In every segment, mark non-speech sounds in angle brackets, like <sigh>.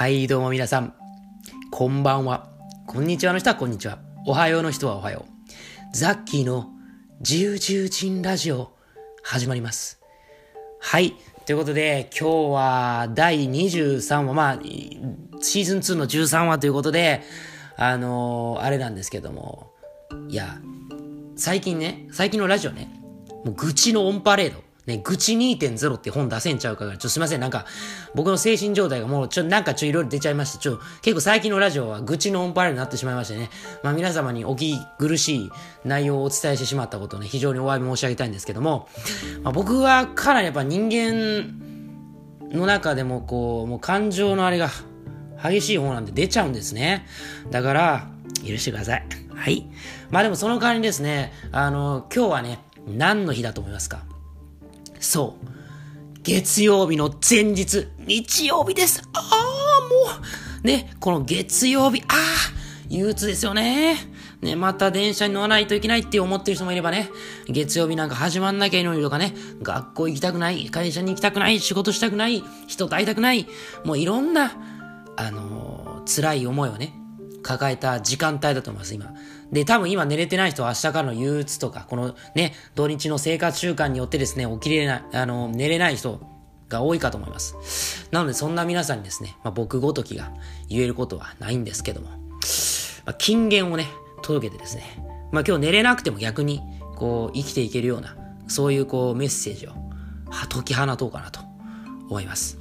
はい、どうも皆さん。こんばんは。こんにちはの人はこんにちは。おはようの人はおはよう。ザッキーの自由自由人ラジオ始まります。はい。ということで、今日は第23話、まあ、シーズン2の13話ということで、あのーあれなんですけども、いや、最近ね、最近のラジオね、もう愚痴のオンパレード。ね、愚痴2.0って本出せんちゃうかから、ちょっとすいません、なんか、僕の精神状態がもう、ちょ、なんかちょ、いろいろ出ちゃいまして、ちょ、結構最近のラジオは愚痴のオンパレードになってしまいましてね、まあ皆様にお聞き苦しい内容をお伝えしてしまったことをね、非常にお詫び申し上げたいんですけども、まあ僕はかなりやっぱ人間の中でもこう、もう感情のあれが激しい方なんで出ちゃうんですね。だから、許してください。はい。まあでもその代わりにですね、あの、今日はね、何の日だと思いますか？そう。月曜日の前日、日曜日です。ああ、もう、ね、この月曜日、ああ、憂鬱ですよね。ね、また電車に乗らないといけないって思ってる人もいればね、月曜日なんか始まんなきゃいいのにとかね、学校行きたくない、会社に行きたくない、仕事したくない、人と会いたくない、もういろんな、あのー辛い思いをね、抱えた時間帯だと思います、今。で、多分今寝れてない人は明日からの憂鬱とか、このね、土日の生活習慣によってですね、起きれない、あの、寝れない人が多いかと思います。なので、そんな皆さんにですね、まあ、僕ごときが言えることはないんですけども、まあ、金言をね、届けてですね、まあ、今日寝れなくても逆に、こう、生きていけるような、そういうこう、メッセージを、は解き放とうかなと思います。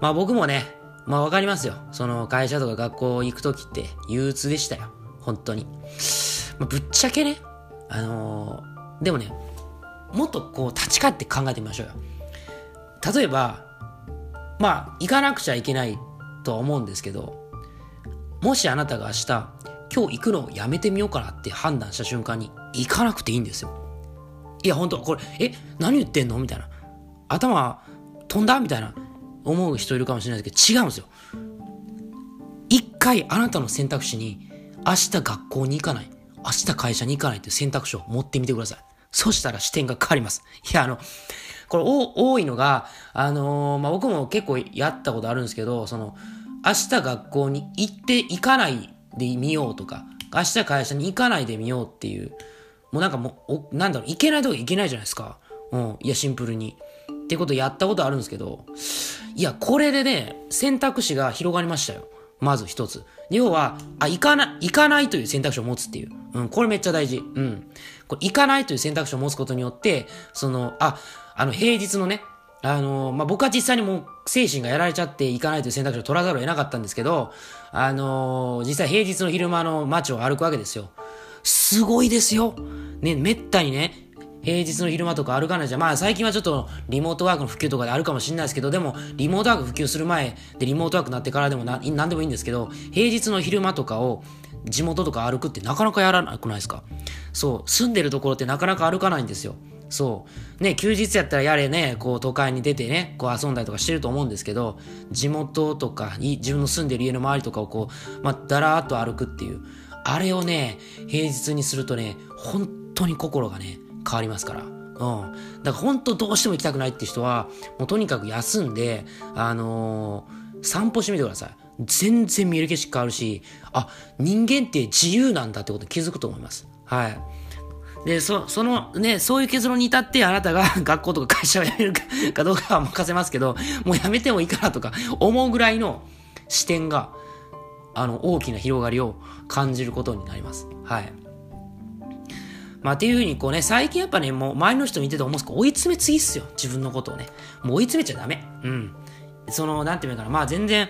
まあ僕もね、まあわかりますよ。その会社とか学校行くときって憂鬱でしたよ。本当に。まあ、ぶっちゃけね、あのーでもね、もっとこう立ち返って考えてみましょうよ。例えば、まあ行かなくちゃいけないとは思うんですけど、もしあなたが明日、今日行くのをやめてみようかなって判断した瞬間に行かなくていいんですよ。いや、本当これ、え、何言ってんの？みたいな。頭飛んだ？みたいな思う人いるかもしれないですけど、違うんですよ。一回あなたの選択肢に、明日学校に行かない、明日会社に行かないっていう選択肢を持ってみてください。そしたら視点が変わります。いや、あの、これ多いのが、あのーまあ、僕も結構やったことあるんですけど、その、明日学校に行って行かないでみようとか、明日会社に行かないでみようっていう、もうなんかもう、なんだろう、行けないとこ行けないじゃないですか。うん、いや、シンプルに。ってことやったことあるんですけど、いや、これでね、選択肢が広がりましたよ。まず一つ。要は、あ、行かない、行かないという選択肢を持つっていう。うん、これめっちゃ大事。うん。これ行かないという選択肢を持つことによって、その、あ、あの、平日のね、あのまあ、僕は実際にもう精神がやられちゃって行かないという選択肢を取らざるを得なかったんですけど、あの実際平日の昼間の街を歩くわけですよ。すごいですよ。ね、めったにね、平日の昼間とか歩かないじゃん。まあ最近はちょっとリモートワークの普及とかであるかもしれないですけど、でもリモートワーク普及する前でリモートワークになってからでもな何でもいいんですけど、平日の昼間とかを地元とか歩くってなかなかやらなくないですか？そう、住んでるところってなかなか歩かないんですよ。そう。ね、休日やったらやれね、こう都会に出てね、こう遊んだりとかしてると思うんですけど、地元とか、い自分の住んでる家の周りとかをこう、まあ、だらーっと歩くっていう。あれをね、平日にするとね、本当に心がね、変わりますから。うん。だから本当どうしても行きたくないって人は、もうとにかく休んで、あのー散歩してみてください。全然見える景色変わるし、あ、人間って自由なんだってことに気づくと思います。はい。で、そ、そのね、そういう結論に至ってあなたが <laughs> 学校とか会社を辞めるかどうかは任せますけど、もう辞めてもいいかなとか思うぐらいの視点が、あの、大きな広がりを感じることになります。はい。まあ、っていうふうにこうね、最近やっぱね、もう周りの人見てて思うんですけど、追い詰めすぎっすよ。自分のことをね。もう追い詰めちゃダメ。うん。その、なんていうのかな、まあ全然、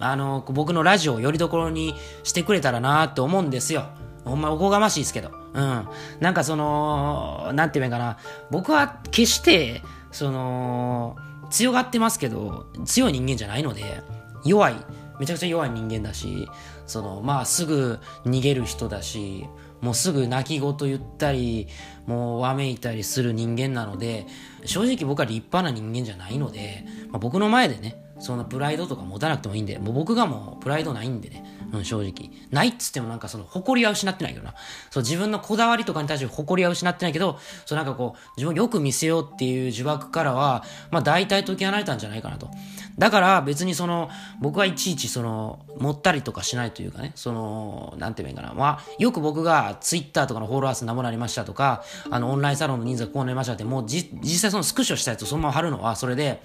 あの、僕のラジオをよりどころにしてくれたらなって思うんですよ。ほんまおこがましいですけど。うん。なんかその、なんていうのかな、僕は決して、その、強がってますけど、強い人間じゃないので、弱い、めちゃくちゃ弱い人間だし、その、まあすぐ逃げる人だし、もうすぐ泣き言言ったり、もうわめいたりする人間なので、正直僕は立派な人間じゃないので、まあ、僕の前でね、そんなプライドとか持たなくてもいいんで、もう僕がもうプライドないんでね、うん、正直。ないっつってもなんかその誇りは失ってないけどな。そう自分のこだわりとかに対して誇りは失ってないけど、そうなんかこう、自分をよく見せようっていう呪縛からは、まあ大体解き放れたんじゃないかなと。だから別にその、僕はいちいちその、持ったりとかしないというかね、その、なんて言うんかな。まあ、よく僕がツイッターとかのフォロワー数何もなりましたとか、あの、オンラインサロンの人数がこうなりましたって、もうじ、実際そのスクショしたやつをそのまま貼るのは、それで、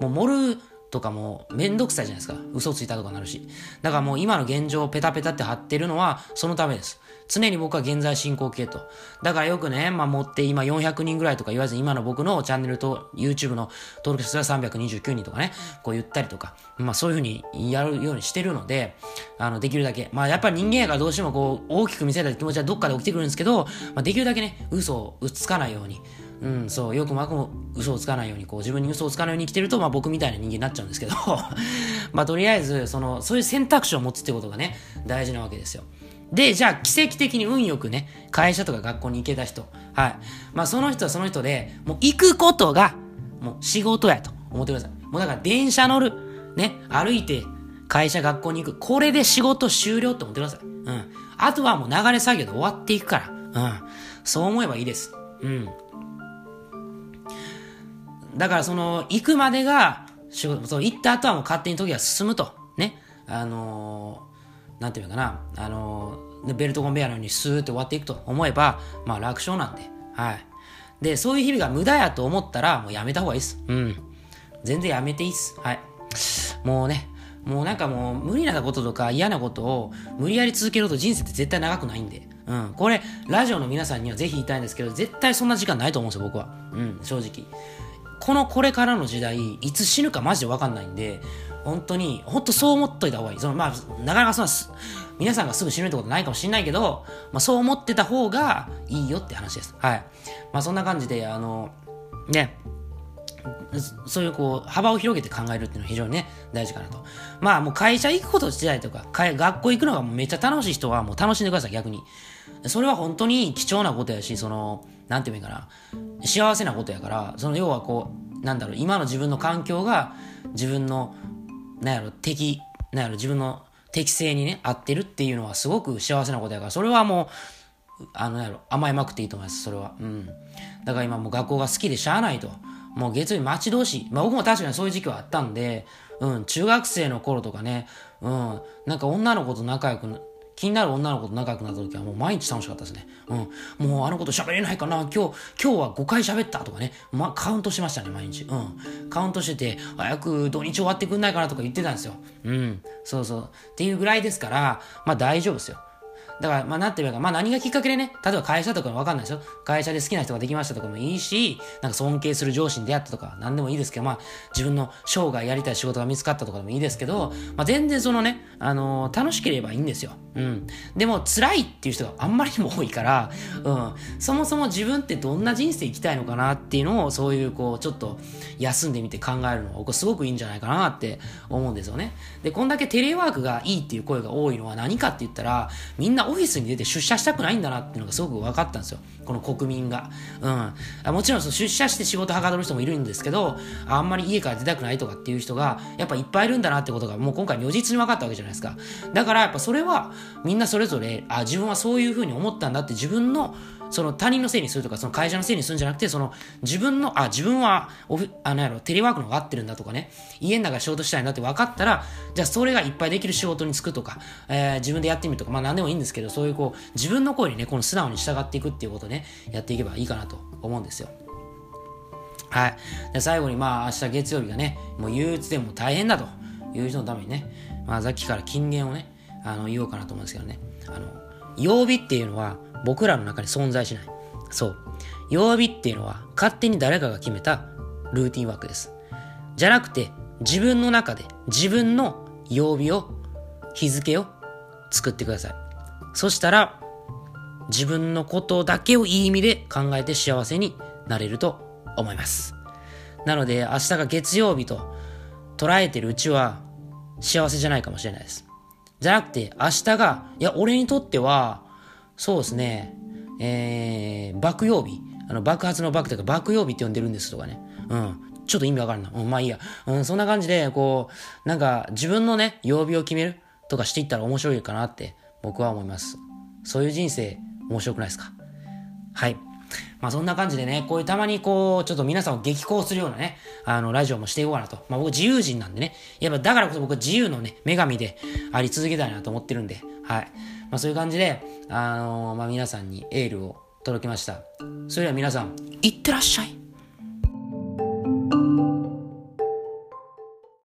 もう盛る、とかもめんどくさいじゃないですか。嘘ついたとかなるし。だからもう今の現状をペタペタって貼ってるのはそのためです。常に僕は現在進行形と。だからよくね、まあ、持って今400人ぐらいとか言わず今の僕のチャンネルと YouTube の登録者数は329人とかね、こう言ったりとか、まあそういうふうにやるようにしてるので、あの、できるだけ。まあやっぱり人間やからどうしてもこう大きく見せたい気持ちはどっかで起きてくるんですけど、まあできるだけね、嘘をつかないように。うん、そう、よくまくも嘘をつかないように、こう、自分に嘘をつかないように生きてると、まあ僕みたいな人間になっちゃうんですけど <laughs> まあとりあえず、その、そういう選択肢を持つってことがね、大事なわけですよ。で、じゃあ奇跡的に運よくね、会社とか学校に行けた人。はい。まあその人はその人で、もう行くことが、もう仕事やと思ってください。もうだから電車乗る、ね、歩いて会社学校に行く。これで仕事終了って思ってください。うん。あとはもう流れ作業で終わっていくから。うん。そう思えばいいです。うん。だからその、行くまでが仕事、その行った後はもう勝手に時が進むと。ね。あのー、なんていうかな。あのー、ベルトコンベヤーのようにスーって終わっていくと思えば、まあ楽勝なんで。はい。で、そういう日々が無駄やと思ったら、もうやめた方がいいです。うん。全然やめていいっす。はい。もうね、もうなんかもう無理なこととか嫌なことを無理やり続けると人生って絶対長くないんで。うん。これ、ラジオの皆さんにはぜひ言いたいんですけど、絶対そんな時間ないと思うんですよ、僕は。うん、正直。このこれからの時代、いつ死ぬかマジでわかんないんで、本当に、本当そう思っといた方がいい。その、まあ、なかなかそんな、皆さんがすぐ死ぬってことないかもしれないけど、まあ、そう思ってた方がいいよって話です。はい。まあ、そんな感じで、あの、ね、そういうこう、幅を広げて考えるっていうのは非常にね、大事かなと。まあもう会社行くこと自体とか、学校行くのがめっちゃ楽しい人はもう楽しんでください、逆に。それは本当に貴重なことやし、その、なんていうかな、幸せなことやから、その要はこう、なんだろう、今の自分の環境が自分の、なんやろ、適、なんやろ、自分の適性にね、合ってるっていうのはすごく幸せなことやから、それはもう、あの、やろ、甘えまくっていいと思います、それは。うん。だから今もう学校が好きでしゃあないと。もう月曜日待ち遠しい。まあ僕も確かにそういう時期はあったんで、うん、中学生の頃とかね、うん、なんか女の子と仲良く気になる女の子と仲良くなった時はもう毎日楽しかったですね。うん。もうあの子と喋れないかな今日、今日は5回喋ったとかね。ま、カウントしましたね、毎日。うん。カウントしてて、早く土日終わってくんないかなとか言ってたんですよ。うん。そうそう。っていうぐらいですから、まあ大丈夫ですよ。だから、まあ、なんていうか、まあ、何がきっかけでね、例えば会社とかわかんないですよ。会社で好きな人ができましたとかもいいし、なんか尊敬する上司に出会ったとか、何でもいいですけど、まあ、自分の生涯やりたい仕事が見つかったとかでもいいですけど、まあ、全然そのね、あのー、楽しければいいんですよ。うん。でも、辛いっていう人があんまりにも多いから、うん。そもそも自分ってどんな人生生きたいのかなっていうのを、そういう、こう、ちょっと、休んでみて考えるのは、すごくいいんじゃないかなって思うんですよね。で、こんだけテレワークがいいっていう声が多いのは何かって言ったら、みんなオフィスに出て出社したくないんだなっていうのがすごく分かったんですよ。この国民が。うん。もちろんその出社して仕事はかどる人もいるんですけど、あんまり家から出たくないとかっていう人が、やっぱいっぱいいるんだなってことがもう今回如実に分かったわけじゃないですか。だからやっぱそれはみんなそれぞれ、あ、自分はそういうふうに思ったんだって自分のその他人のせいにするとか、その会社のせいにするんじゃなくて、その自分の、あ、自分はオフ、あのやろ、テレワークの方が合ってるんだとかね、家の中で仕事したいんだって分かったら、じゃあそれがいっぱいできる仕事に就くとか、えー、自分でやってみるとか、まあ何でもいいんですけど、そういうこう、自分の声にね、この素直に従っていくっていうことね、やっていけばいいかなと思うんですよ。はい。で最後に、まあ、明日月曜日がね、もう憂鬱でも大変だという人のためにね、まあ、さっきから金言をね、あの、言おうかなと思うんですけどね。あの、曜日っていうのは僕らの中に存在しない。そう。曜日っていうのは勝手に誰かが決めたルーティンワークです。じゃなくて、自分の中で自分の曜日を、日付を作ってください。そしたら、自分のことだけをいい意味で考えて幸せになれると思います。なので、明日が月曜日と捉えてるうちは幸せじゃないかもしれないです。じゃなくて、明日が、いや、俺にとっては、そうですね、えー、爆曜日。あの、爆発の爆というか、爆曜日って呼んでるんですとかね。うん。ちょっと意味わからんな。うん、まあいいや。うん、そんな感じで、こう、なんか、自分のね、曜日を決めるとかしていったら面白いかなって、僕は思います。そういう人生、面白くないですか？はい。まあそんな感じでね、こういうたまにこう、ちょっと皆さんを激高するようなね、あの、ラジオもしていこうかなと。まあ僕自由人なんでね、やっぱだからこそ僕は自由のね、女神であり続けたいなと思ってるんで、はい。まあ、そういう感じで、あのー、まあ、皆さんにエールを届けました。それでは皆さん、いってらっしゃい。